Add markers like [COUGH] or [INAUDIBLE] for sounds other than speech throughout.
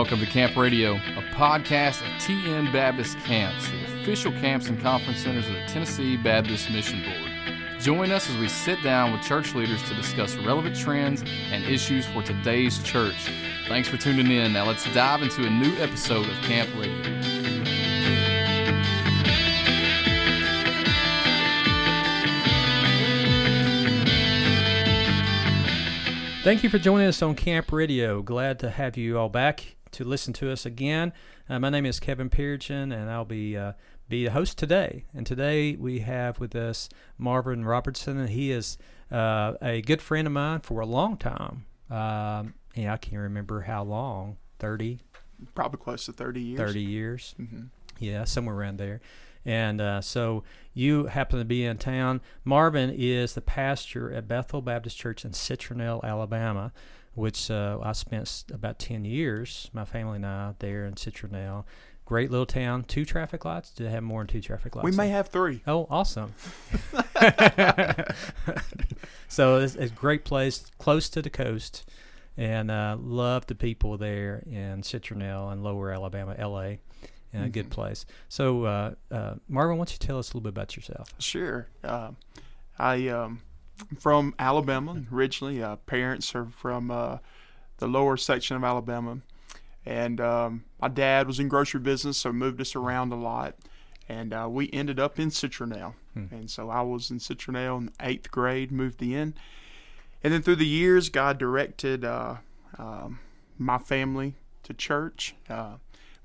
Welcome to Camp Radio, a podcast of TN Baptist Camps, the official camps and conference centers of the Tennessee Baptist Mission Board. Join us as we sit down with church leaders to discuss relevant trends and issues for today's church. Thanks for tuning in. Now let's dive into a new episode of Camp Radio. Thank you for joining us on Camp Radio. Glad to have you all back to listen to us again. Uh, my name is Kevin Pearson, and I'll be uh, be the host today. And today we have with us Marvin Robinson, and he is uh, a good friend of mine for a long time. Um, yeah, I can't remember how long 30, Probably close to 30 years. 30 years. hmm Yeah, somewhere around there. And uh, so you happen to be in town. Marvin is the pastor at Bethel Baptist Church in Citronelle, Alabama, which uh, I spent about 10 years, my family and I, there in Citronelle. Great little town. Two traffic lights? Do they have more than two traffic lights? We may have three. Oh, awesome. [LAUGHS] so it's, it's a great place, close to the coast, and uh, love the people there in Citronelle and Lower Alabama, LA. And a good Mhm. place. So, uh, uh, Marvin, why don't you tell us a little bit about yourself? Sure. Uh, I um, I'm from Alabama originally. Uh, parents are from uh, the lower section of Alabama, and um, my dad was in grocery business, so moved us around a lot. And uh, we ended up in Citronelle, Hmm. and so I was in Citronelle in eighth grade, moved in, and then through the years, God directed uh, um, my family to church. Uh,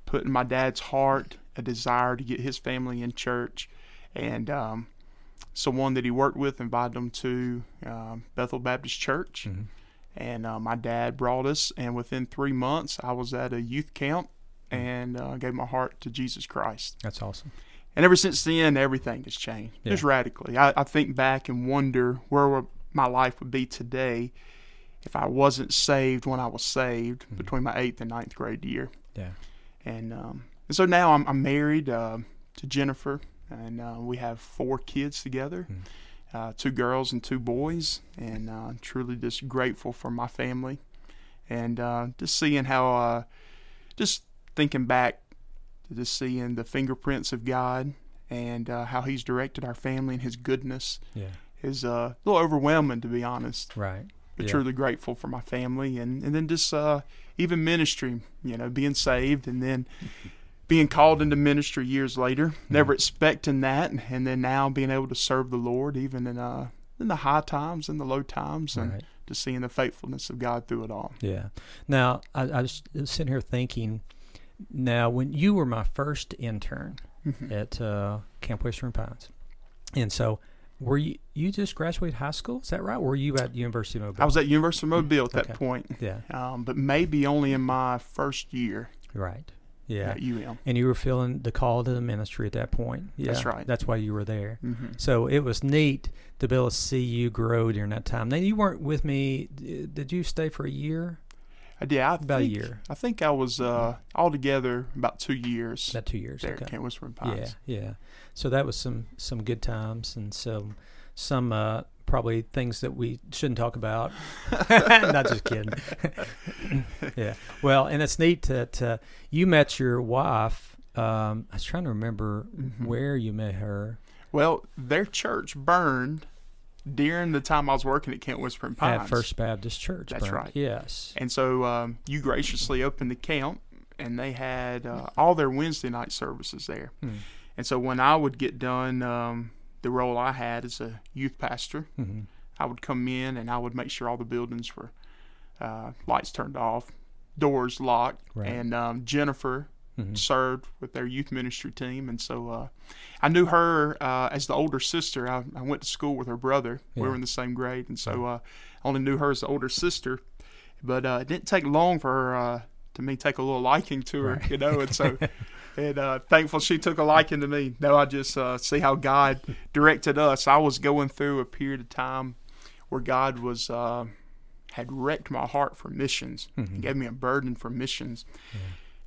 put in my dad's heart a desire to get his family in church, and um, someone that he worked with invited him to um, Bethel Baptist Church, Mhm. and uh, my dad brought us. And within three months, I was at a youth camp and uh, gave my heart to Jesus Christ. That's awesome. And ever since then, everything has changed just radically. I, I think back and wonder where my life would be today if I wasn't saved when I was saved Mhm. between my eighth and ninth grade year. Yeah. And, um, and so now I'm, I'm married uh, to Jennifer, and uh, we have four kids together Mm. uh, two girls and two boys. And uh, truly just grateful for my family. And uh, just seeing how, uh, just thinking back to just seeing the fingerprints of God and uh, how He's directed our family and His goodness Yeah. is uh, a little overwhelming, to be honest Right. but Yeah. truly grateful for my family and, and then just uh, even ministry, you know, being saved and then being called into ministry years later, never expecting that, and then now being able to serve the Lord even in uh in the high times and the low times, and Right. just seeing the faithfulness of God through it all. Yeah. Now, I, I was sitting here thinking. Now, when you were my first intern Mhm. at uh, Camp Whispering Pines, and so were you? You just graduated high school? Is that right? Or were you at University of Mobile? I was at University of Mobile at that Okay. point, Yeah. um, but maybe only in my first year Right. Yeah. at UM. And you were feeling the call to the ministry at that point. Yeah. That's right. That's why you were there. hmm So it was neat to be able to see you grow during that time. Now you weren't with me. Did you stay for a year? I did. I About a think, year. I think I was uh, altogether about two years About two years. there okay. at Camp Whispering Yeah, yeah. So that was some some good times and some some uh, probably things that we shouldn't talk about. [LAUGHS] Not just kidding. [LAUGHS] yeah. Well, and it's neat that uh, you met your wife. Um, I was trying to remember Mhm. where you met her Well, their church burned during the time I was working at Camp Whispering Pines. at First Baptist Church. That's burned. right. Yes. And so um, you graciously opened the camp, and they had uh, all their Wednesday night services there. Hmm. And so when I would get done, um, the role I had as a youth pastor, hmm I would come in and I would make sure all the buildings were uh, lights turned off, doors locked, Right. and um, Jennifer hmm served with their youth ministry team, and so uh, I knew her uh, as the older sister. I, I went to school with her brother. We were in the same grade, and so uh, I only knew her as the older sister. But uh, it didn't take long for her uh, to me take a little liking to her, Right. you know, and so. [LAUGHS] And uh, thankful she took a liking to me. No, I just uh, see how God directed us. I was going through a period of time where God was uh, had wrecked my heart for missions. Mhm. He gave me a burden for missions.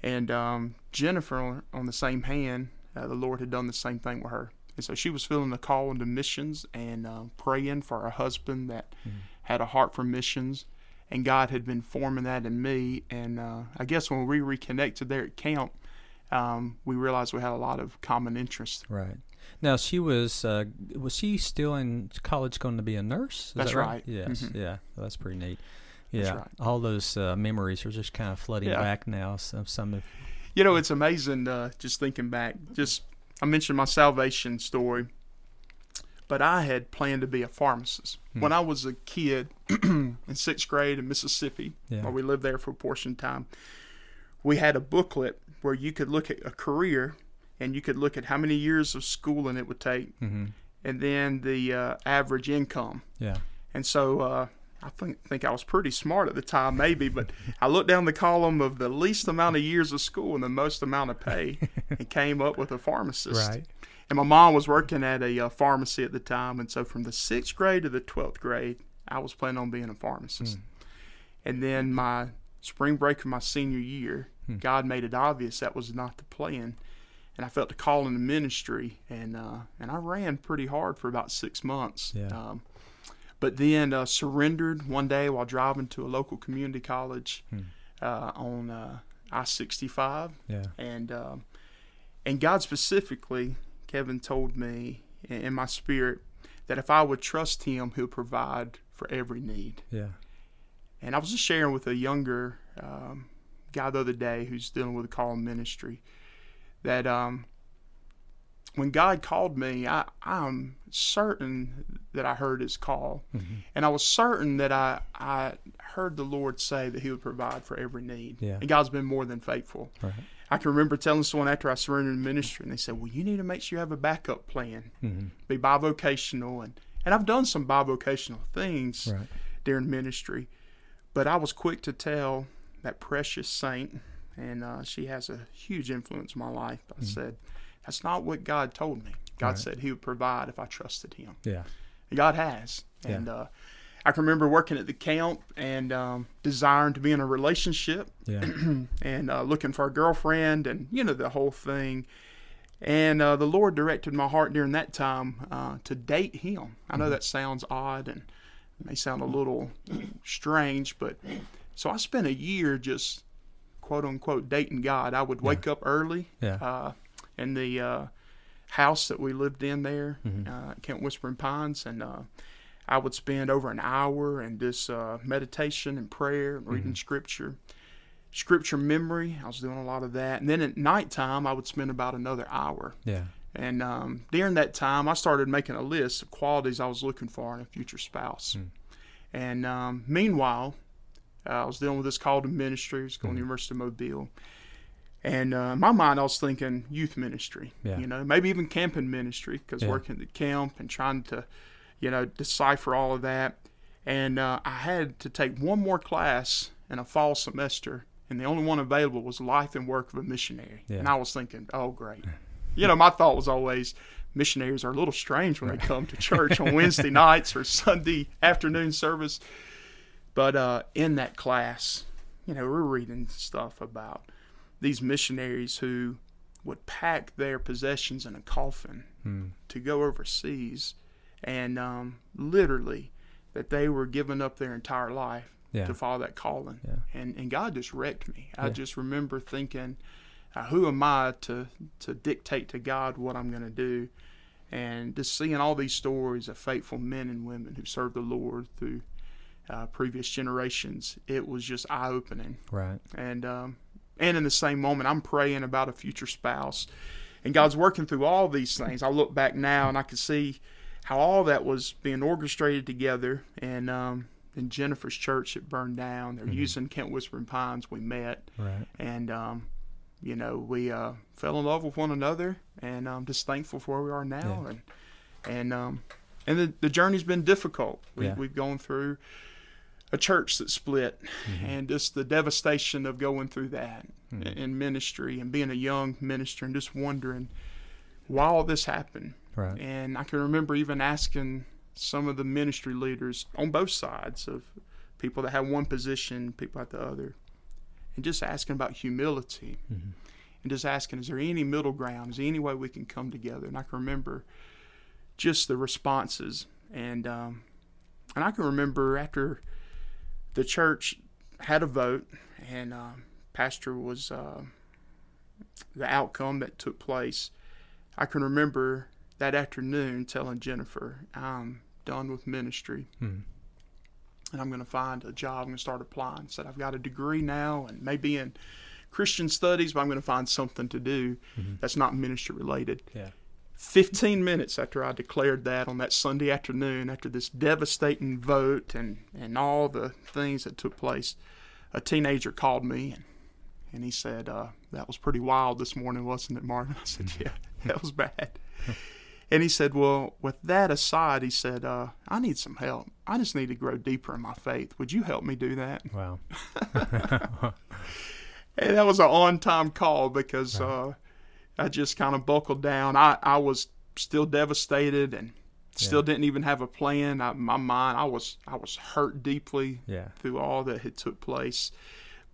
And um, Jennifer, on, the same hand, uh, the Lord had done the same thing with her. And so she was feeling the call into missions and uh, praying for her husband that Mhm. had a heart for missions. And God had been forming that in me. And uh, I guess when we reconnected there at camp, um, we realized we had a lot of common interests. Right. Now she was uh, was she still in college going to be a nurse? Is That's that right. Yes. Mhm. Yeah. Well, that's pretty neat. That's Yeah. right. All those uh, memories are just kind of flooding Yeah. back now. Some some of You know, it's amazing uh, just thinking back. Just I mentioned my salvation story, but I had planned to be a pharmacist Hmm. when I was a kid [CLEARS THROAT] in sixth grade in Mississippi, Yeah. where we lived there for a portion of time. We had a booklet where you could look at a career, and you could look at how many years of schooling it would take, hmm and then the uh, average income. yeah. And so uh, I think think I was pretty smart at the time, maybe, but I looked down the column of the least amount of years of school and the most amount of pay, [LAUGHS] and came up with a pharmacist. Right. And my mom was working at a uh, pharmacy at the time, and so from the sixth grade to the twelfth grade, I was planning on being a pharmacist. And then my spring break of my senior year, Hmm. God made it obvious that was not the plan, and I felt the call in the ministry, and uh, and I ran pretty hard for about six months. Yeah. Um, but then uh, surrendered one day while driving to a local community college Hmm. uh, on uh, I sixty five, Yeah. and um, and God specifically, Kevin told me in, my spirit that if I would trust Him, He'll provide for every need. Yeah. And I was just sharing with a younger um, guy the other day who's dealing with a call in ministry that um, when God called me, I, I'm certain that I heard His call, Mm-hmm. and I was certain that I I heard the Lord say that He would provide for every need. Yeah. And God's been more than faithful. Right. I can remember telling someone after I surrendered in ministry, and they said, "Well, you need to make sure you have a backup plan, hmm be bivocational." And and I've done some bivocational things Right. during ministry, but I was quick to tell that precious saint, and uh, she has a huge influence in my life. I said, "That's not what God told me. God. Right. said He would provide if I trusted Him." Yeah. And God has. Yeah. And uh, I can remember working at the camp and um, desiring to be in a relationship Yeah. [CLEARS THROAT] and uh, looking for a girlfriend and, you know, the whole thing. And uh, the Lord directed my heart during that time uh, to date Him. I know that sounds odd and may sound a little strange, but so I spent a year just quote unquote dating God. I would wake up early Yeah. uh, in the uh, house that we lived in there, Mhm. uh, Camp Whispering Pines, and uh, I would spend over an hour in this uh, meditation and prayer and reading scripture, scripture memory. I was doing a lot of that, and then at nighttime I would spend about another hour. Yeah. And um, during that time, I started making a list of qualities I was looking for in a future spouse. Mm. And um, meanwhile, uh, I was dealing with this call to ministry. I was going to the University of Mobile. And uh, in my mind, I was thinking youth ministry, Yeah. you know, maybe even camping ministry, because Yeah. working at the camp and trying to, you know, decipher all of that. And uh, I had to take one more class in a fall semester, and the only one available was Life and Work of a Missionary. Yeah. And I was thinking, oh, great. You know, my thought was always missionaries are a little strange when they come to church on Wednesday [LAUGHS] nights or Sunday afternoon service. But uh, in that class, you know, we're reading stuff about these missionaries who would pack their possessions in a coffin Mm. to go overseas, and um, literally that they were giving up their entire life Yeah. to follow that calling. Yeah. And and God just wrecked me. I Yeah. just remember thinking, uh, who am I to to dictate to God what I'm going to do? And just seeing all these stories of faithful men and women who served the Lord through uh, previous generations, it was just eye opening Right. and um, and in the same moment I'm praying about a future spouse and God's working through all these things I look back now and I can see how all that was being orchestrated together and um, in Jennifer's church it burned down they're using Camp Whispering Pines we met Right. and um, you know we uh, fell in love with one another and I'm just thankful for where we are now Yeah. and and um, and the, the journey's been difficult we, Yeah. we've gone through a church that split Mm-hmm. and just the devastation of going through that Mm-hmm. in ministry and being a young minister and just wondering why all this happened Right. and I can remember even asking some of the ministry leaders on both sides of people that had one position, people at the other, and just asking about humility Mhm. and just asking, is there any middle ground? Is there any way we can come together? And I can remember just the responses and um, and I can remember after the church had a vote, and uh, pastor was uh, the outcome that took place. I can remember that afternoon telling Jennifer, "I'm done with ministry." Hmm. and I'm going to find a job. I'm going to start applying. Said I've got a degree now and maybe in Christian studies, but I'm going to find something to do that's not ministry related. Yeah. 15 minutes after I declared that on that Sunday afternoon, after this devastating vote and, and all the things that took place, a teenager called me and, and he said, uh, That was pretty wild this morning, wasn't it, Marvin? [LAUGHS] I said, Yeah, that was bad. [LAUGHS] And he said, Well, with that aside, he said, uh, I need some help. I just need to grow deeper in my faith. Would you help me do that? Wow. [LAUGHS] And that was an on time call because uh, I just kind of buckled down. I, I was still devastated and still Yeah. didn't even have a plan. I, my mind, I was I was hurt deeply Yeah. through all that had took place.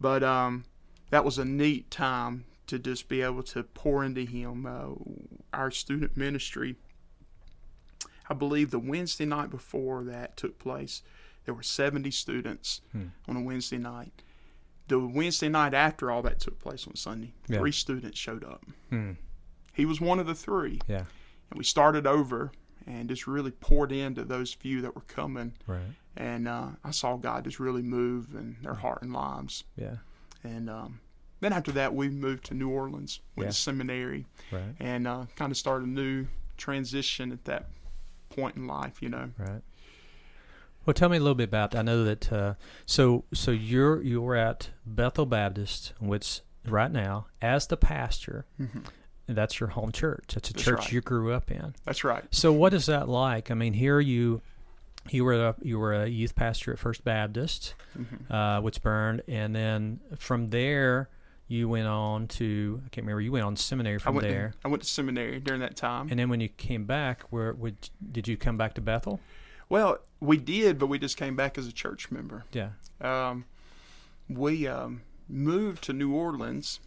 But um, that was a neat time to just be able to pour into him. Uh, our student ministry, I believe the Wednesday night before that took place, there were 70 students Hmm. on a Wednesday night. The Wednesday night after all that took place on Sunday, Yeah. three students showed up. Hmm. He was one of the three. Yeah. And we started over and just really poured into those few that were coming. Right. And uh, I saw God just really move in their heart and lives. Yeah. And um, then after that, we moved to New Orleans, went Yeah. to seminary, Right. and uh, kind of started a new transition at that point in life, you know. Right. Well, tell me a little bit about. I know that. Uh, so, so you're you're at Bethel Baptist, which right now, as the pastor, Mhm. that's your home church. That's a That's church right. you grew up in. That's right. So, what is that like? I mean, here you you were a, you were a youth pastor at First Baptist, Mhm. uh, which burned, and then from there you went on to I can't remember. You went on seminary I from went, there, To, I went to seminary during that time. and then when you came back, where would did you come back to Bethel? well, we did, but we just came back as a church member. Yeah. Um, we um, moved to New Orleans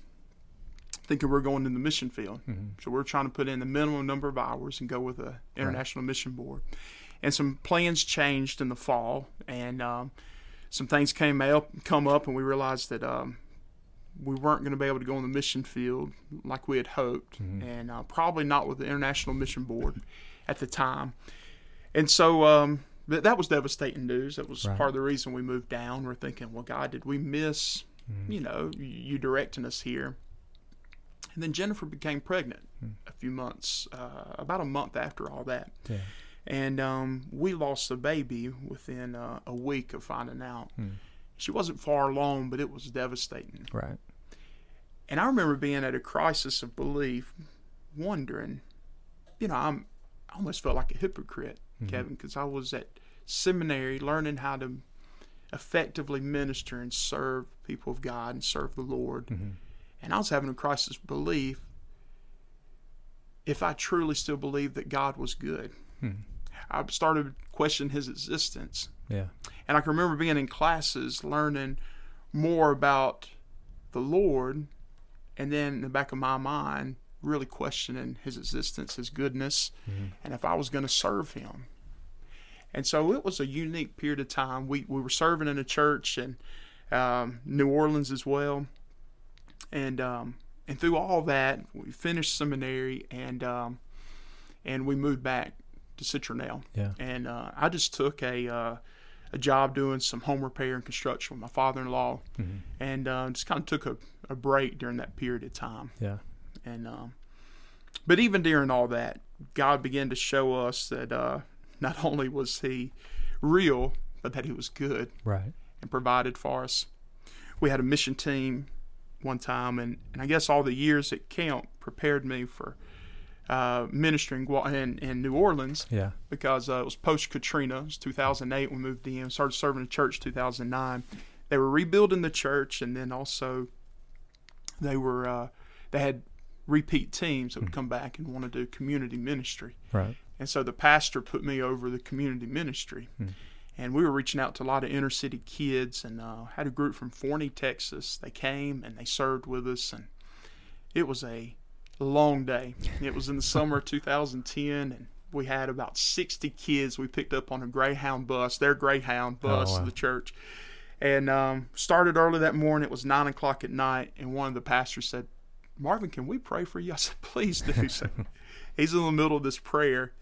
thinking we are going in the mission field. hmm So we're trying to put in the minimum number of hours and go with the International Mission Board. And some plans changed in the fall, and um, some things came up, come up, and we realized that um, we weren't going to be able to go on the mission field like we had hoped, Mhm. and uh, probably not with the International Mission Board [LAUGHS] at the time. And so um, th- that was devastating news. That was Right. part of the reason we moved down. We're thinking, well, God, did we miss, Mhm. you know, you directing us here? And then Jennifer became pregnant Hmm. a few months, uh, about a month after all that. Yeah. And um, we lost the baby within uh, a week of finding out. Hmm. She wasn't far along, but it was devastating. Right. And I remember being at a crisis of belief, wondering, you know, I'm, I almost felt like a hypocrite, Mhm. Kevin, because I was at seminary learning how to effectively minister and serve people of God and serve the Lord. hmm And I was having a crisis of belief if I truly still believed that God was good. Hmm. I started questioning his existence. Yeah. And I can remember being in classes learning more about the Lord, and then in the back of my mind, really questioning his existence, his goodness, Mhm. and if I was going to serve him. And so it was a unique period of time. We, we were serving in a church in um, New Orleans as well. And um, and through all that, we finished seminary and um, and we moved back to Citronelle Yeah. and uh, I just took a uh, a job doing some home repair and construction with my father-in-law, hmm and uh, just kind of took a, a break during that period of time. Yeah. And um, but even during all that, God began to show us that uh, not only was He real, but that He was good Right. and provided for us. We had a mission team one time, and, and I guess all the years at camp prepared me for uh, ministering in, in New Orleans Yeah. because uh, it was post Katrina. It was 2008. We moved in, started serving the church 2009. They were rebuilding the church, and then also they were uh, they had repeat teams that would come back and want to do community ministry. Right. And so the pastor put me over the community ministry. Hmm. And we were reaching out to a lot of inner city kids and uh, had a group from Forney, Texas. They came and they served with us. And it was a long day. It was in the summer of 2010. And we had about 60 kids we picked up on a Greyhound bus, their Greyhound bus Oh, wow. the church. And um, started early that morning. It was nine o'clock at night, and one of the pastors said, "Marvin, can we pray for you?" I said, "Please do." So [LAUGHS] he's in the middle of this prayer,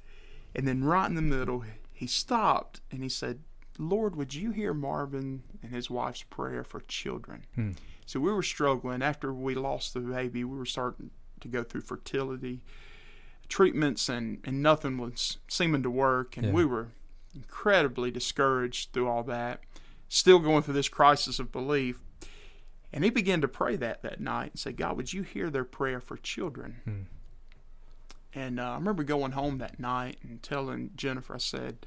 and then right in the middle, he stopped and he said, "Lord, would you hear Marvin and his wife's prayer for children?" Hmm. So we were struggling after we lost the baby. We were starting to go through fertility treatments, and and nothing was seeming to work, and Yeah. we were incredibly discouraged through all that. Still going through this crisis of belief. And he began to pray that that night and say, God, would you hear their prayer for children? Hmm. And uh, I remember going home that night and telling Jennifer, I said,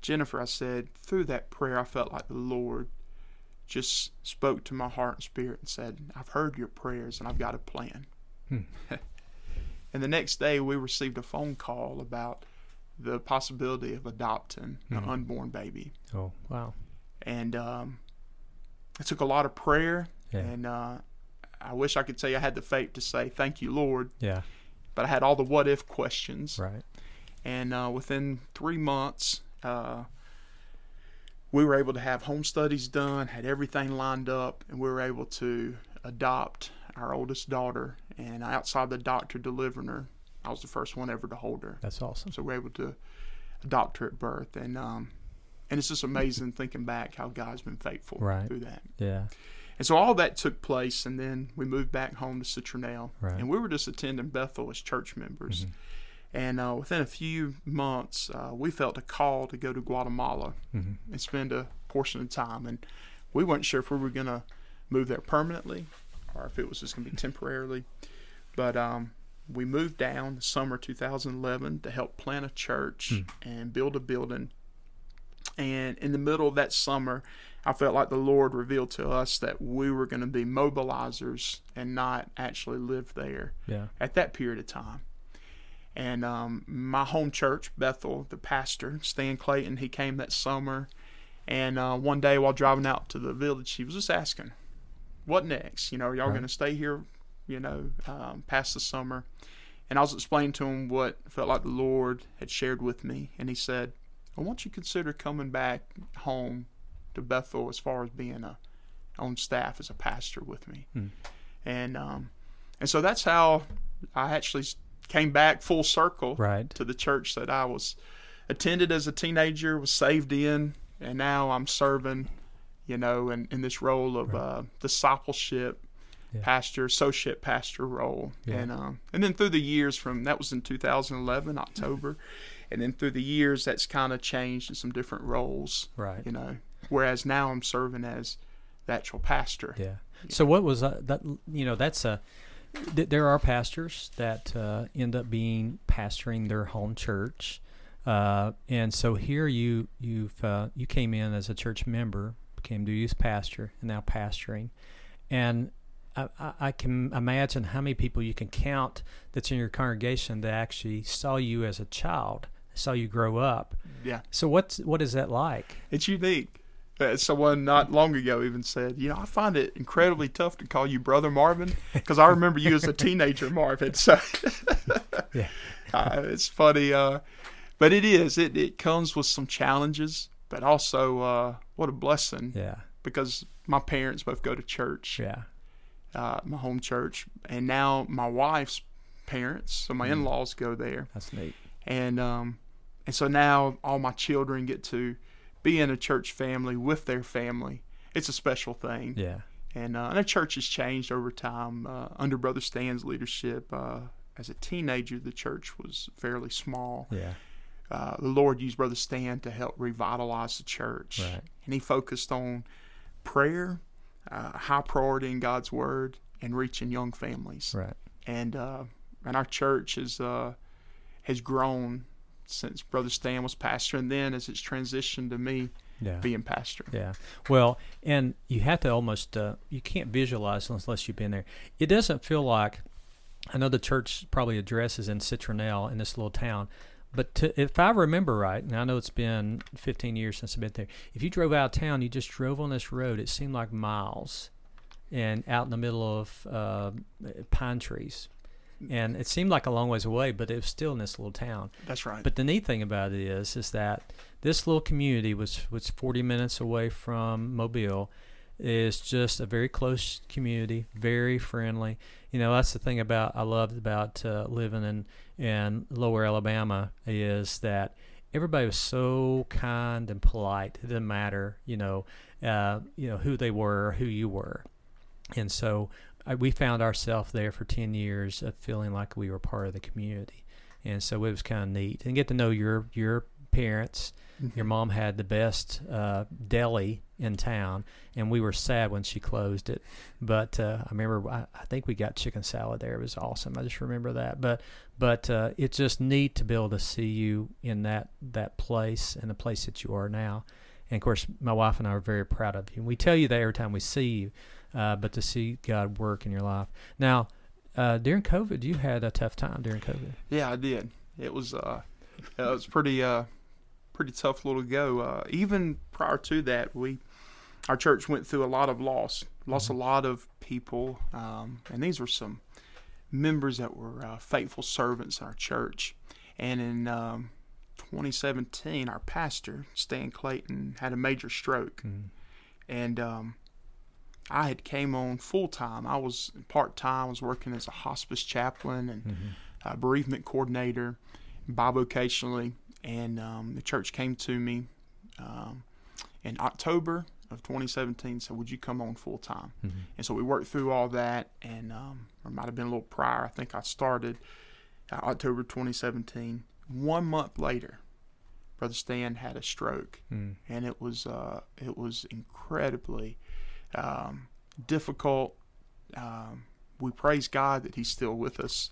Jennifer, I said, through that prayer, I felt like the Lord just spoke to my heart and spirit and said, I've heard your prayers and I've got a plan. Hmm. [LAUGHS] and the next day, we received a phone call about the possibility of adopting an Mhm. unborn baby. Oh, wow. And um, it took a lot of prayer. Yeah. And uh, I wish I could say I had the faith to say, Thank you, Lord. Yeah. But I had all the what if questions. Right. And uh, within three months, uh, we were able to have home studies done, had everything lined up, and we were able to adopt our oldest daughter. And outside the doctor delivering her, I was the first one ever to hold her. That's awesome. So we were able to adopt her at birth. And um, and it's just amazing thinking back how God's been faithful Right. through that. Yeah. And so all that took place, and then we moved back home to Citronelle, Right. and we were just attending Bethel as church members. Mhm. And uh, within a few months, uh, we felt a call to go to Guatemala hmm and spend a portion of time. And we weren't sure if we were going to move there permanently or if it was just going to be temporarily. But um, we moved down the summer 2011 to help plant a church and build a building. And in the middle of that summer, I felt like the Lord revealed to us that we were going to be mobilizers and not actually live there Yeah. at that period of time. And um, my home church, Bethel, the pastor, Stan Clayton, he came that summer. And uh, one day while driving out to the village, he was just asking, What next? You know, are y'all Right. going to stay here, you know, um, past the summer? And I was explaining to him what felt like the Lord had shared with me. And he said, I want you consider coming back home to Bethel as far as being a on staff as a pastor with me? Hmm. And um, and so that's how I actually came back full circle Right. to the church that I was attended as a teenager, was saved in, and now I'm serving, you know, in, in this role of Right. uh, discipleship, Yeah. pastor, associate pastor role, Yeah. and um, and then through the years from that was in 2011 October, [LAUGHS] and then through the years that's kind of changed in some different roles, Right. you know, whereas now I'm serving as the actual pastor. Yeah. So what was uh, that? You know, that's a. Th- there are pastors that uh, end up being pastoring their home church, uh, and so here you you've uh, you came in as a church member, became the youth pasture and now pastoring, and. I, I- I can imagine how many people you can count that's in your congregation that actually saw you as a child, saw you grow up. Yeah. So what's what is that like? It's unique. Uh, someone not long ago even said, you know, I find it incredibly tough to call you Brother Marvin because I remember you as a teenager, Marvin. So [LAUGHS] Yeah. [LAUGHS] uh, it's funny. Uh, but it is. It, it comes with some challenges, but also uh, what a blessing Yeah, because my parents both go to church, yeah, uh, my home church, and now my wife's parents, so my Mm. in laws go there that's neat. and um, and so now all my children get to be in a church family with their family. It's a special thing, Yeah, and uh, and the church has changed over time uh, under Brother Stan's leadership. Uh, as a teenager, the church was fairly small. yeah, Uh, the Lord used Brother Stan to help revitalize the church, right. and he focused on prayer, uh, high priority in God's Word, and reaching young families Right. and uh, and our church has uh, has grown since Brother Stan was pastor, and then as it's transitioned to me Yeah. being pastor. Yeah. Well, and you have to almost uh, you can't visualize unless you've been there. It doesn't feel like I know the church probably addresses in Citronelle in this little town, but to, if I remember right, and I know it's been 15 years since I've been there. If you drove out of town, you just drove on this road. It seemed like miles, and out in the middle of uh, pine trees. and it seemed like a long ways away, but it was still in this little town. That's right. But the neat thing about it is, is that this little community was was 40 minutes away from Mobile. Is just a very close community, very friendly. You know, that's the thing about I loved about uh, living in in Lower Alabama is that everybody was so kind and polite. It didn't matter, you know, uh, you know who they were, who you were, and so I, we found ourselves there for ten years of feeling like we were part of the community, and so it was kind of neat and get to know your your parents. Your mom had the best uh, deli in town, and we were sad when she closed it. But uh, I remember, I, I think we got chicken salad there. It was awesome. I just remember that. But but uh, it's just neat to be able to see you in that that place and the place that you are now. And of course, my wife and I are very proud of you. And we tell you that every time we see you, uh, but to see God work in your life. Now, uh, during COVID, you had a tough time during COVID. Yeah, I did. It was uh, it was pretty uh, pretty tough little go. Uh, even prior to that, we our church went through a lot of loss, lost a lot of people, um, and these were some members that were uh, faithful servants in our church. And in um, 2017, our pastor Stan Clayton had a major stroke, and um, I had came on full time. I was part time. I was working as a hospice chaplain and uh, bereavement coordinator, bivocationally, and um, the church came to me um, in October of 2017. Said, "Would you come on full time?" And so we worked through all that, and um, or it might have been a little prior. I think I started uh, October 2017. One month later, Brother Stan had a stroke, Mm. and it was uh, it was incredibly um, difficult. Um, we praise God that He's still with us,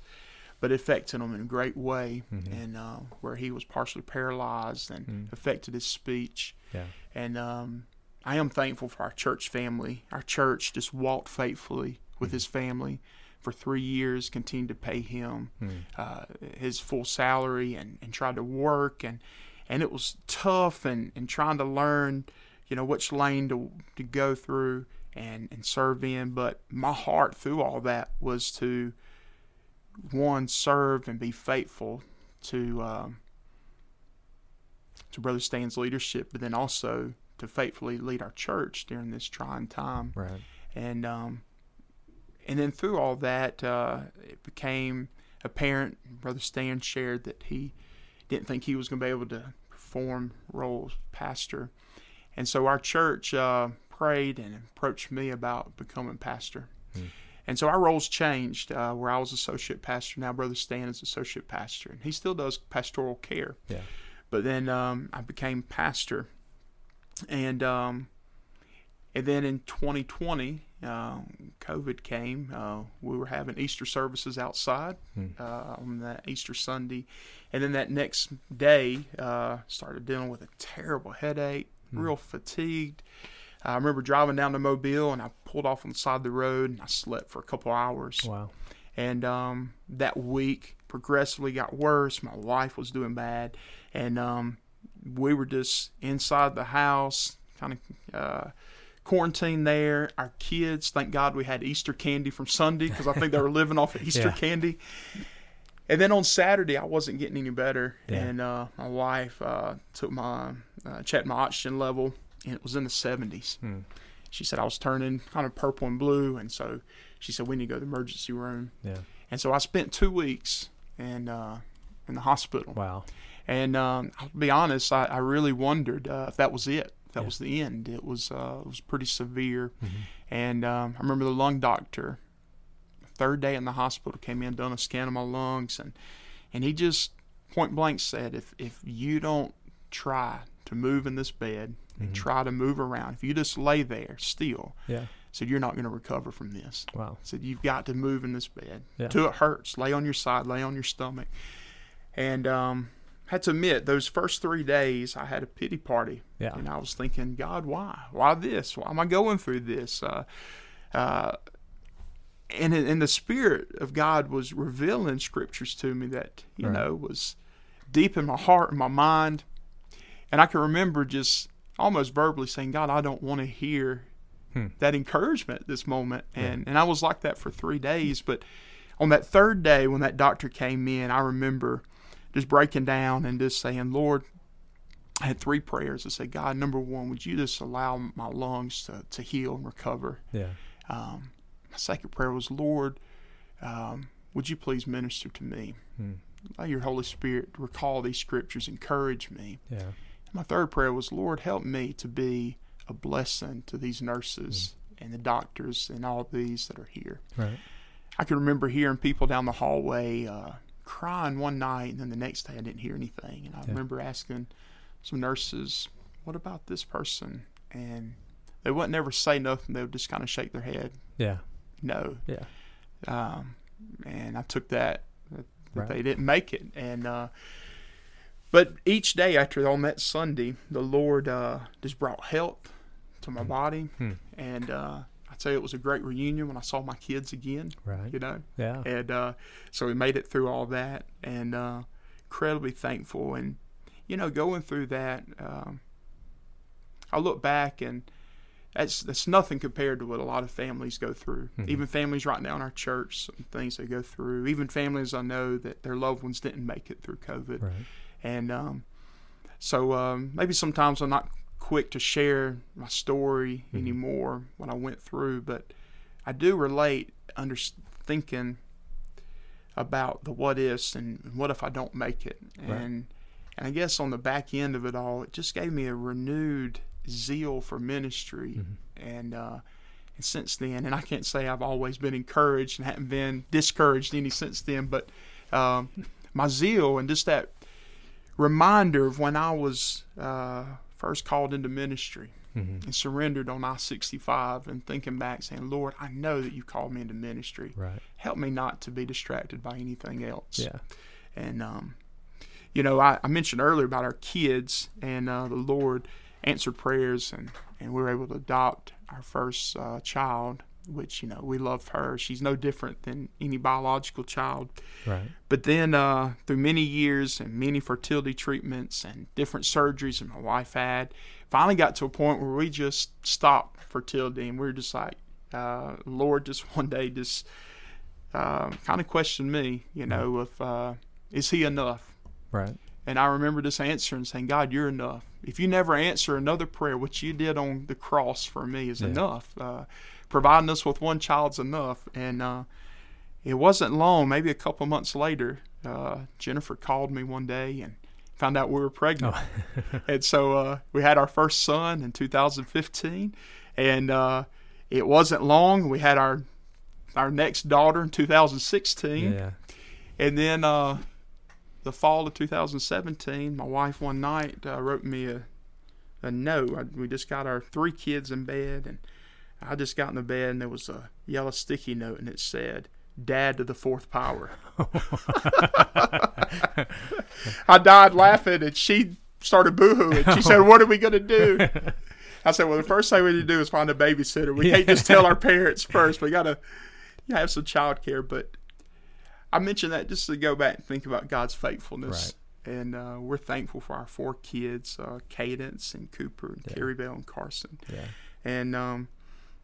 but it affected him in a great way, Mhm. and uh, where he was partially paralyzed and Mm. affected his speech. Yeah. And um, I am thankful for our church family. Our church just walked faithfully with his family for three years, continued to pay him Mm. uh, his full salary and, and tried to work and and it was tough and, and trying to learn, you know, which lane to to go through and, and serve in. But my heart through all that was to one serve and be faithful to um, to Brother Stan's leadership, but then also to faithfully lead our church during this trying time Right. and um, and then through all that, uh, it became apparent. Brother Stan shared that he didn't think he was going to be able to perform role pastor, and so our church uh, prayed and approached me about becoming pastor. Hmm. And so our roles changed. Uh, where I was associate pastor, now Brother Stan is associate pastor, and he still does pastoral care. Yeah. But then um, I became pastor, and um, and then in 2020, uh, COVID came. Uh, we were having Easter services outside Hmm. uh, on that Easter Sunday, and then that next day, uh, started dealing with a terrible headache, Hmm. real fatigued. I remember driving down to Mobile, and I pulled off on the side of the road, and I slept for a couple hours. Wow. And um, that week progressively got worse. My wife was doing bad, and um, we were just inside the house, kind of uh, quarantined there. Our kids, thank God, we had Easter candy from Sunday because I think they were [LAUGHS] living off of Easter Yeah. candy. And then on Saturday, I wasn't getting any better, Yeah. and uh, my wife uh, took my uh, checked my oxygen level, and it was in the 70s. Hmm. She said I was turning kind of purple and blue, and so she said we need to go to the emergency room. Yeah. And so I spent two weeks in uh, in the hospital. Wow. And um, I'll be honest, I, I really wondered uh, if that was it. If that Yeah. was the end. It was uh, it was pretty severe. Mhm. And um, I remember the lung doctor, third day in the hospital, came in, done a scan of my lungs, and and he just point blank said, if if you don't try to move in this bed and Mhm. try to move around, if you just lay there still, Yeah. said you're not going to recover from this Wow. said you've got to move in this bed Yeah. till it hurts lay on your side lay on your stomach and um had to admit those first three days i had a pity party Yeah. and i was thinking god why why this why am i going through this uh uh and and the spirit of god was revealing scriptures to me that you Right. know was deep in my heart and my mind and i can remember just almost verbally saying god i don't want to hear Hmm. that encouragement at this moment and and I was like that for 3 days but on that third day when that doctor came in, I remember just breaking down and just saying, Lord, I had three prayers. I said, God, number one, would you just allow my lungs to, to heal and recover? Yeah. Um, my second prayer was, Lord, um, would you please minister to me? Hmm. Allow your Holy Spirit to recall these scriptures, encourage me. Yeah. My third prayer was, Lord, help me to be a blessing to these nurses and the doctors and all these that are here. Right. I can remember hearing people down the hallway uh, crying one night, and then the next day I didn't hear anything. And I Yeah. remember asking some nurses, "What about this person?" And they wouldn't ever say nothing. They would just kind of shake their head, Yeah. no. Yeah. Um, and I took that that, that Right. they didn't make it. And uh, but each day after on that Sunday, the Lord uh, just brought health to my body, Hmm. and uh, I'd say it was a great reunion when I saw my kids again. Right. You know, Yeah. and uh, so we made it through all that, and uh, incredibly thankful. And you know, going through that, um, I look back and that's that's nothing compared to what a lot of families go through. Mhm. Even families right now in our church, some things they go through. Even families I know that their loved ones didn't make it through COVID, Right. And um, so um, maybe sometimes I'm not quick to share my story Mhm. anymore what I went through, but I do relate under thinking about the what ifs and what if I don't make it, Right. and and I guess on the back end of it all, it just gave me a renewed zeal for ministry, Mhm. and uh, and since then, and I can't say I've always been encouraged and haven't been discouraged any since then, but um, my zeal and just that reminder of when I was uh, first called into ministry hmm and surrendered on I 65 and thinking back, saying, Lord, I know that you called me into ministry. Right. Help me not to be distracted by anything else. Yeah. And, um, you know, I, I mentioned earlier about our kids, and uh, the Lord answered prayers, and, and we were able to adopt our first uh, child, which, you know, we love her. She's no different than any biological child. Right. But then, uh, through many years and many fertility treatments and different surgeries that my wife had, finally got to a point where we just stopped fertility and we are just like, uh, Lord, just [LAUGHS] one day, just uh, kind of questioned me, you know, if uh, is He enough? Right. And I remember just answering, saying, God, you're enough. If you never answer another prayer, what you did on the cross for me is Yeah. enough. Uh, providing us with one child's enough. And uh, it wasn't long, maybe a couple months later, uh, Jennifer called me one day and found out we were pregnant. Oh. [LAUGHS] and so uh, we had our first son in 2015. And uh, it wasn't long. We had our our next daughter in 2016. yeah. And then uh, the fall of 2017, my wife one night uh, wrote me a, a note. I, we just got our three kids in bed, and I just got in the bed, and there was a yellow sticky note, and it said, Dad to the fourth power. [LAUGHS] I died laughing, and she started boohooing. She said, [LAUGHS] What are we going to do? I said, Well, the first thing we need to do is find a babysitter. We can't just tell our parents [LAUGHS] first. We got to have some child care. But I mentioned that just to go back and think about God's faithfulness. And uh, we're thankful for our four kids, uh, Cadence and Cooper and Yeah. Carrie Bell and Carson. Yeah. And, um,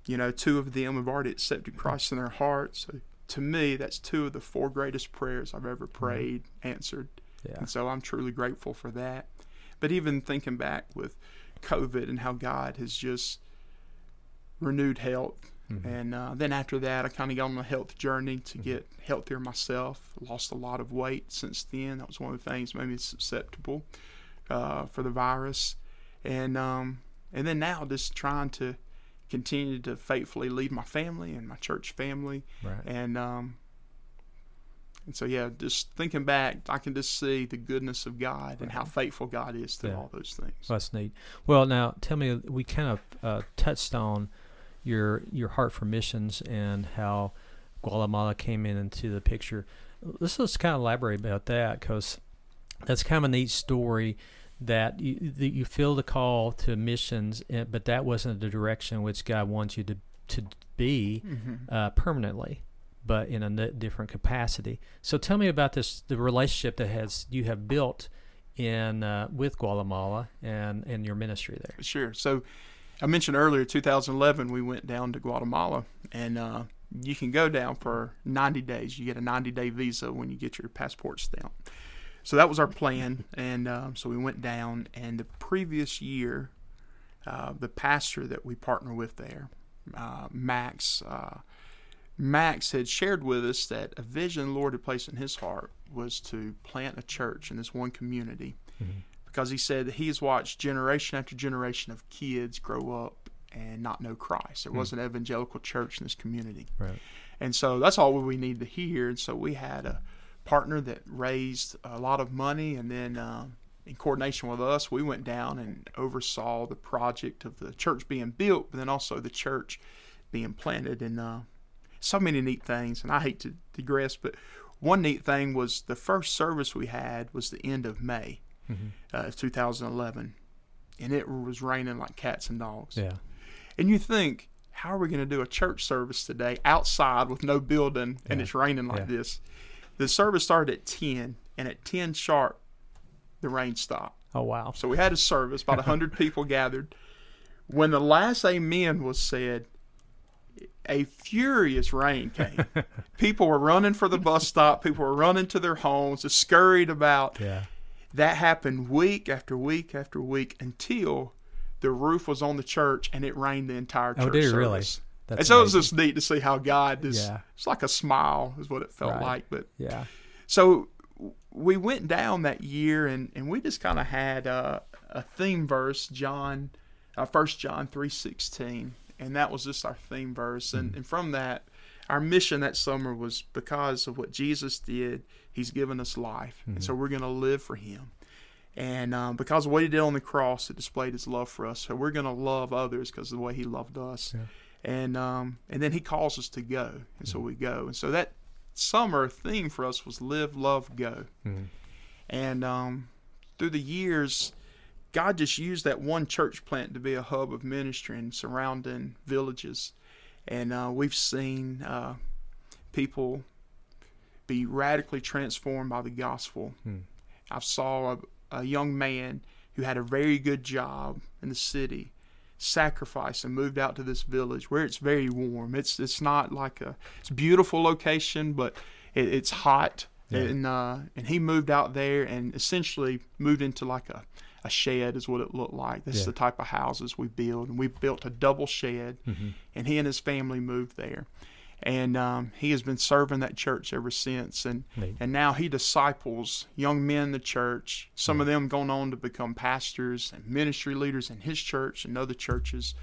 you know, two of them have already accepted Christ in their hearts. So to me, that's two of the four greatest prayers I've ever prayed, answered. Yeah. And so I'm truly grateful for that. But even thinking back with COVID and how God has just renewed health. Mhm. And uh, then after that, I kind of got on a health journey to get healthier myself. Lost a lot of weight since then. That was one of the things that made me susceptible uh, for the virus. And um, and then now just trying to continue to faithfully lead my family and my church family Right. and um and so yeah just thinking back i can just see the goodness of god and how faithful god is through Yeah. all those things Well, that's neat. Well, now tell me, we kind of uh, touched on your your heart for missions and how Guatemala came in into the picture. Let's just kind of elaborate about that because that's kind of a neat story that you that you feel the call to missions, eh, but that wasn't the direction which God wants you to to be mm-hmm. uh, permanently, but in a n- different capacity. So tell me about this the relationship that has you have built in uh, with Guatemala and and your ministry there. sure so i mentioned earlier 2011 we went down to guatemala and uh you can go down for 90 days. You get a 90 day visa when you get your passport stamp. So that was our plan, and um, so we went down. And the previous year, uh, the pastor that we partner with there, uh, Max, uh, Max had shared with us that a vision the Lord had placed in his heart was to plant a church in this one community, Mm-hmm. because he said that he has watched generation after generation of kids grow up and not know Christ. There was an evangelical church in this community. Right. And so that's all we need to hear. And so we had a partner that raised a lot of money, and then um, in coordination with us, we went down and oversaw the project of the church being built, but then also the church being planted. And uh, so many neat things. And I hate to digress, but one neat thing was the first service we had was the end of May Mm-hmm. uh, of 2011, and it was raining like cats and dogs. Yeah. And you think, how are we going to do a church service today outside with no building and Yeah. it's raining like Yeah. this? The service started at 10, and at 10 sharp, the rain stopped. Oh wow. So we had a service, about 100 [LAUGHS] people gathered. When the last amen was said, a furious rain came. [LAUGHS] people were running for the bus stop, people were running to their homes, just scurried about. Yeah. That happened week after week after week until the roof was on the church and it rained the entire church Oh, did it really? That's and so it was just neat to see how God just Yeah. it's like a smile is what it felt Right. like. But Yeah. so we went down that year and, and we just kind of had a, a theme verse, John, uh, First John three sixteen, and that was just our theme verse. And, and from that, our mission that summer was because of what Jesus did, He's given us life, and so we're going to live for Him. And um, because of what He did on the cross, it displayed His love for us. So we're going to love others because of the way He loved us. Yeah. And um, and then He calls us to go, and so we go. And so that summer theme for us was live, love, go. Mhm. And um, through the years, God just used that one church plant to be a hub of ministry in surrounding villages. And uh, we've seen uh, people be radically transformed by the gospel. Hmm. I saw a, a young man who had a very good job in the city sacrificed and moved out to this village where it's very warm. It's it's not like a it's a beautiful location, but it, it's hot. Yeah. And uh, and he moved out there and essentially moved into like a, a shed is what it looked like. This is Yeah. the type of houses we build, and we built a double shed. Mhm. And he and his family moved there, and um, he has been serving that church ever since. And Neat. and now he disciples young men in the church. Some of them going on to become pastors and ministry leaders in his church and other churches.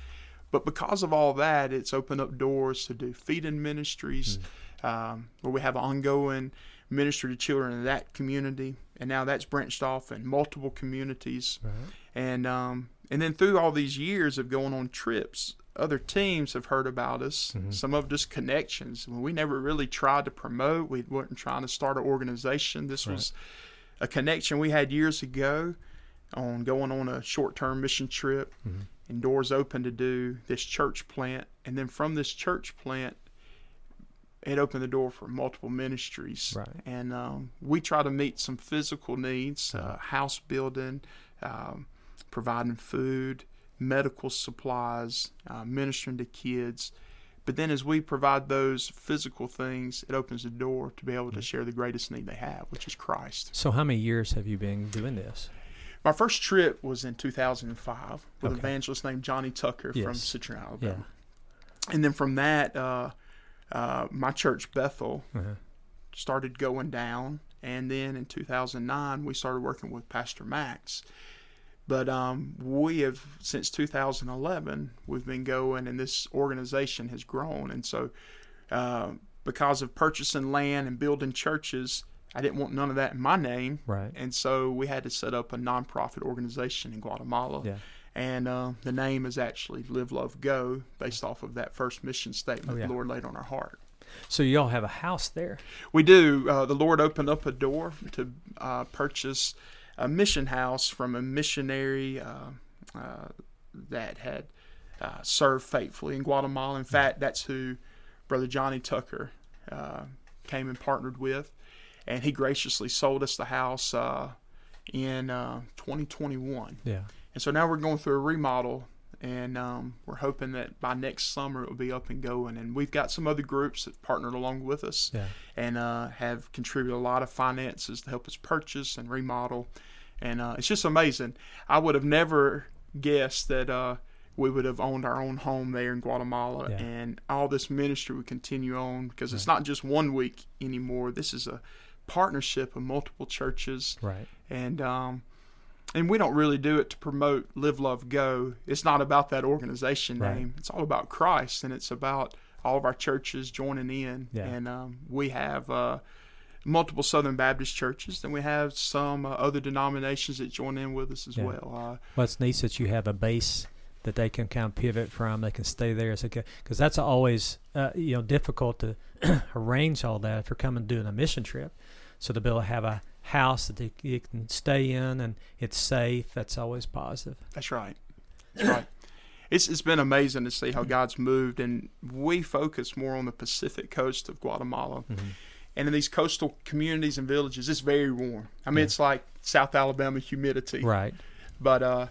But because of all that, it's opened up doors to do feeding ministries, um, where we have ongoing ministry to children in that community, and now that's branched off in multiple communities. Right. And um, and then through all these years of going on trips, other teams have heard about us. Mhm. Some of just connections. We never really tried to promote. We weren't trying to start an organization. This Right. was a connection we had years ago on going on a short-term mission trip, Mhm. and doors open to do this church plant. And then from this church plant, it opened the door for multiple ministries. Right. And um, we try to meet some physical needs, uh, Uh-huh. house building, um, providing food, medical supplies, uh, ministering to kids. But then as we provide those physical things, it opens the door to be able to share the greatest need they have, which is Christ. So how many years have you been doing this? My first trip was in 2005 with an evangelist named Johnny Tucker from Yes. Citronelle, Yeah. Alabama. And then from that, uh, uh, my church, Bethel, Uh-huh. started going down. And then in 2009, we started working with Pastor Max. But um, we have, since 2011, we've been going, and this organization has grown. And so, uh, because of purchasing land and building churches, I didn't want none of that in my name. Right. And so we had to set up a nonprofit organization in Guatemala. Yeah. And uh, the name is actually Live, Love, Go, based off of that first mission statement Oh, yeah. the Lord laid on our heart. So y'all have a house there. We do. Uh, the Lord opened up a door to uh, purchase a mission house from a missionary uh, uh, that had uh, served faithfully in Guatemala. In fact, that's who Brother Johnny Tucker uh, came and partnered with. And he graciously sold us the house uh, in uh, 2021. Yeah. And so now we're going through a remodel and um, we're hoping that by next summer it will be up and going. And we've got some other groups that partnered along with us Yeah. and uh, have contributed a lot of finances to help us purchase and remodel. And uh, it's just amazing. I would have never guessed that uh, we would have owned our own home there in Guatemala, Yeah. and all this ministry would continue on because it's not just one week anymore. This is a partnership of multiple churches Right. and um, and we don't really do it to promote Live Love Go. It's not about that organization Right. name. It's all about Christ, and it's about all of our churches joining in. Yeah. And um, we have uh, multiple Southern Baptist churches, and we have some uh, other denominations that join in with us as Yeah. well. Uh, Well, it's nice that you have a base that they can kind of pivot from. They can stay there because that's always uh, you know difficult to [CLEARS THROAT] arrange all that if you're coming doing a mission trip. So to be able to have a house that they, you can stay in and it's safe, that's always positive. That's right. That's right. [CLEARS THROAT] It's it's been amazing to see how God's moved, and we focus more on the Pacific coast of Guatemala. And in these coastal communities and villages, it's very warm. I mean, Yeah. it's like South Alabama humidity. Right. But uh,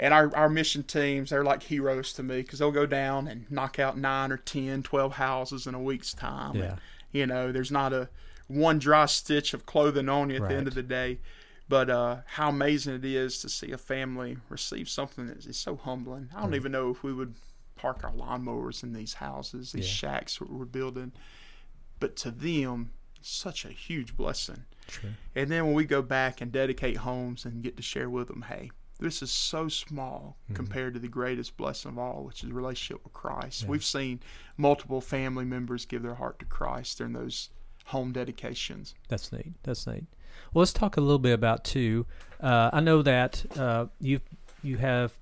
and our, our mission teams, they're like heroes to me because they'll go down and knock out nine or 10, 12 houses in a week's time. Yeah. And, you know, there's not a one dry stitch of clothing on you at the end of the day. But uh, how amazing it is to see a family receive something that is so humbling. I don't Right. even know if we would park our lawnmowers in these houses, these Yeah. shacks that we're building. But to them, such a huge blessing. True. And then when we go back and dedicate homes and get to share with them, hey, this is so small Mm-hmm. compared to the greatest blessing of all, which is relationship with Christ. Yeah. We've seen multiple family members give their heart to Christ during those home dedications. That's neat. That's neat. Well, let's talk a little bit about too. Uh, I know that uh, you you have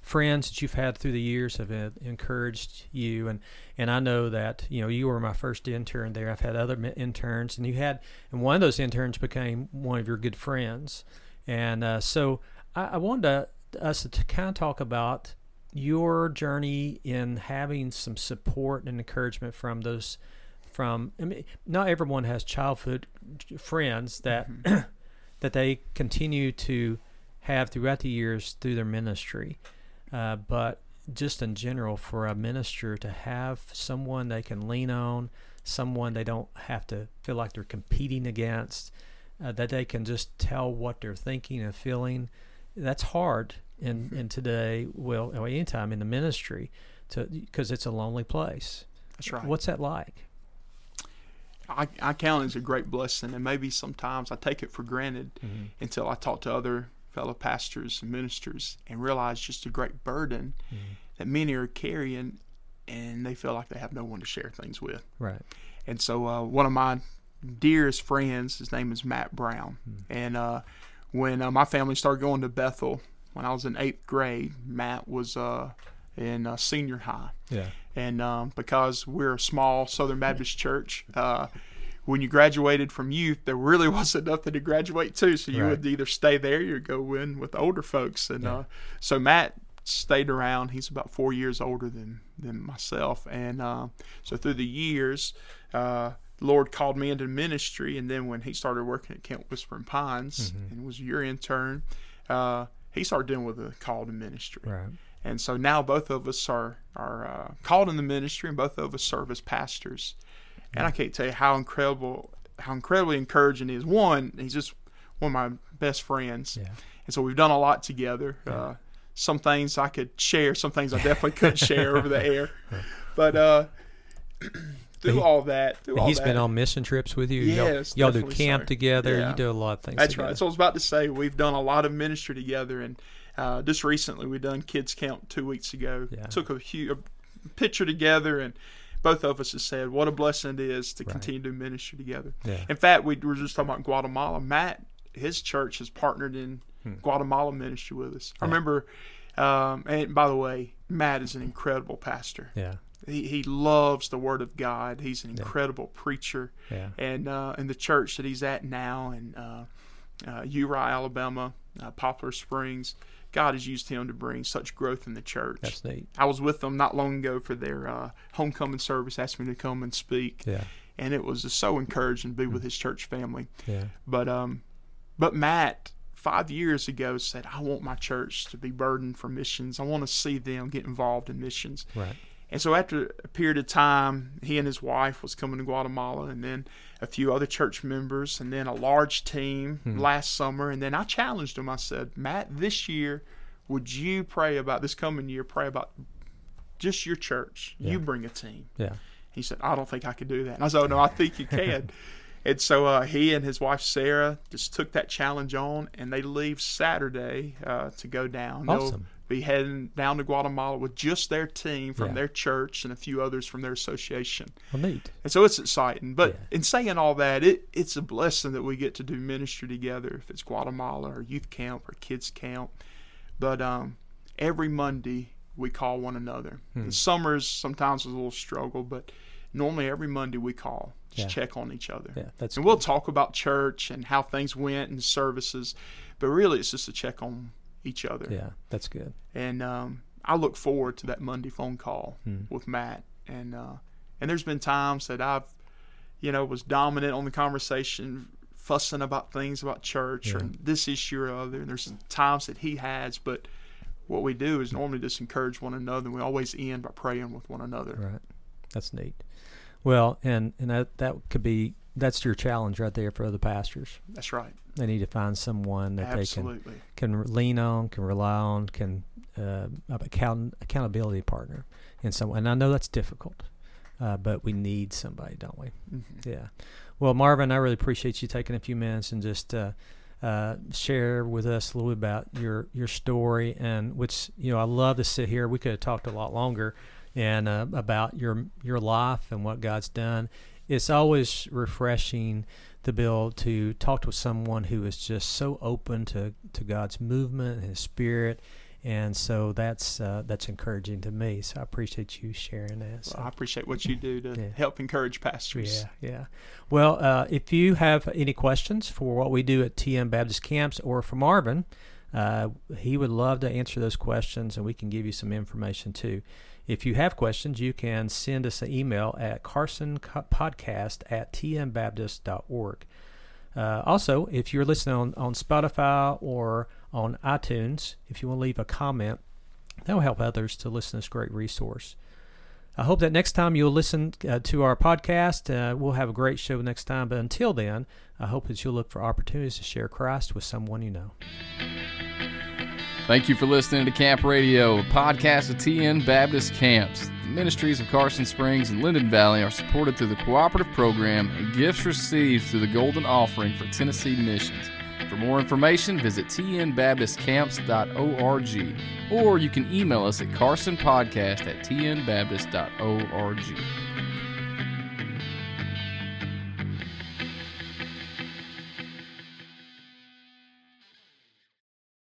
friends that you've had through the years have encouraged you, and and I know that you know you were my first intern there. I've had other interns, and you had, and one of those interns became one of your good friends, and uh, so I, I wanted to, us to kind of talk about your journey in having some support and encouragement from those from I mean, not everyone has childhood friends that [CLEARS THROAT] that they continue to have throughout the years through their ministry, uh, but just in general, for a minister to have someone they can lean on, someone they don't have to feel like they're competing against, uh, that they can just tell what they're thinking and feeling, that's hard in, in today, well, anytime in the ministry, to because it's a lonely place. That's right. What's that like? I, I count it as a great blessing, and maybe sometimes I take it for granted until I talk to other fellow pastors and ministers and realize just a great burden that many are carrying, and they feel like they have no one to share things with. Right. And so uh, one of my dearest friends, his name is Matt Brown. And uh, when uh, my family started going to Bethel, when I was in eighth grade, Matt was uh, in uh, senior high. Yeah. And um, because we're a small Southern Baptist church, uh, when you graduated from youth, there really [LAUGHS] wasn't nothing to graduate to. So you Right. would either stay there or go in with older folks. And Yeah. uh, so Matt stayed around. He's about four years older than, than myself. And uh, so through the years, uh, the Lord called me into ministry. And then when he started working at Camp Whispering Pines Mm-hmm. and was your intern, uh, he started dealing with a call to ministry. Right. And so now both of us are are uh, called in the ministry, and both of us serve as pastors. And I can't tell you how incredible, how incredibly encouraging he is. One, he's just one of my best friends, Yeah. and so we've done a lot together. Uh, some things I could share, some things I definitely [LAUGHS] couldn't share over the air. But uh, [CLEARS THROAT] through he- all that, through all he's that, He's been on mission trips with you. Yes, y'all, y'all do camp so. together. Yeah. You do a lot of things. That's together. right. So I was about to say we've done a lot of ministry together, and uh, just recently we done kids camp two weeks ago. Yeah. Took a, huge, a picture together, and both of us have said what a blessing it is to Right. continue to ministry together. Yeah. In fact, we were just talking about Guatemala. Matt, his church has partnered in Guatemala ministry with us. I Hmm. Remember, um, and by the way, Matt is an incredible pastor. Yeah. He, he loves the Word of God. He's an incredible preacher Yeah. and uh, in the church that he's at now in uh, uh, Uriah, Alabama, uh, Poplar Springs, God has used him to bring such growth in the church. That's neat. I was with them not long ago for their uh, homecoming service, asked me to come and speak, Yeah. and it was just so encouraging to be with his church family. Yeah. But um, but Matt, five years ago said, I want my church to be burdened for missions. I want to see them get involved in missions. Right. And so after a period of time, he and his wife was coming to Guatemala, and then a few other church members, and then a large team Hmm. last summer. And then I challenged him. I said, Matt, this year, would you pray about this coming year? Pray about just your church. Yeah. You bring a team. Yeah. He said, I don't think I could do that. And I said, Oh, no, I think you can. [LAUGHS] and so uh, he and his wife, Sarah, just took that challenge on, and they leave Saturday uh, to go down. They'll Awesome. Be heading down to Guatemala with just their team from Yeah. their church and a few others from their association. Well, neat. And so it's exciting. But Yeah. in saying all that, it, it's a blessing that we get to do ministry together, if it's Guatemala or youth camp or kids camp. But um, every Monday, we call one another. Hmm. Summers, sometimes is a little struggle, but normally every Monday we call, just Yeah. check on each other. Yeah, that's and good. we'll talk about church and how things went and services. But really, it's just to check on each other. Yeah, that's good. And um, I look forward to that Monday phone call Hmm. with Matt. And uh, and there's been times that I've, you know, was dominant on the conversation, fussing about things about church or this issue or other. And there's times that he has, but what we do is normally just encourage one another. And we always end by praying with one another. Right. That's neat. Well, and and that that could be that's your challenge right there for other pastors. That's right. They need to find someone that Absolutely. they can can lean on, can rely on, can uh, account accountability partner, and someone. And I know that's difficult, uh, but we need somebody, don't we? Mhm. Yeah. Well, Marvin, I really appreciate you taking a few minutes and just uh, uh, share with us a little bit about your your story, and which you know I love to sit here. We could have talked a lot longer, and uh, about your your life and what God's done. It's always refreshing to be able to talk to someone who is just so open to, to God's movement and His Spirit, and so that's uh, that's encouraging to me. So I appreciate you sharing that. So. Well, I appreciate what you do to Yeah. help encourage pastors. Yeah, yeah. Well, uh, if you have any questions for what we do at TN Baptist Camps or for Marvin, uh, he would love to answer those questions and we can give you some information too. If you have questions, you can send us an email at carsonpodcast at tnbaptist.org. Uh, also, if you're listening on, on Spotify or on iTunes, if you want to leave a comment, that will help others to listen to this great resource. I hope that next time you'll listen uh, to our podcast. Uh, we'll have a great show next time. But until then, I hope that you'll look for opportunities to share Christ with someone you know. Thank you for listening to Camp Radio, a podcast of TN Baptist Camps. The ministries of Carson Springs and Linden Valley are supported through the cooperative program and gifts received through the Golden Offering for Tennessee Missions. For more information, visit tnbaptistcamps.org or you can email us at carsonpodcast at tnbaptist.org.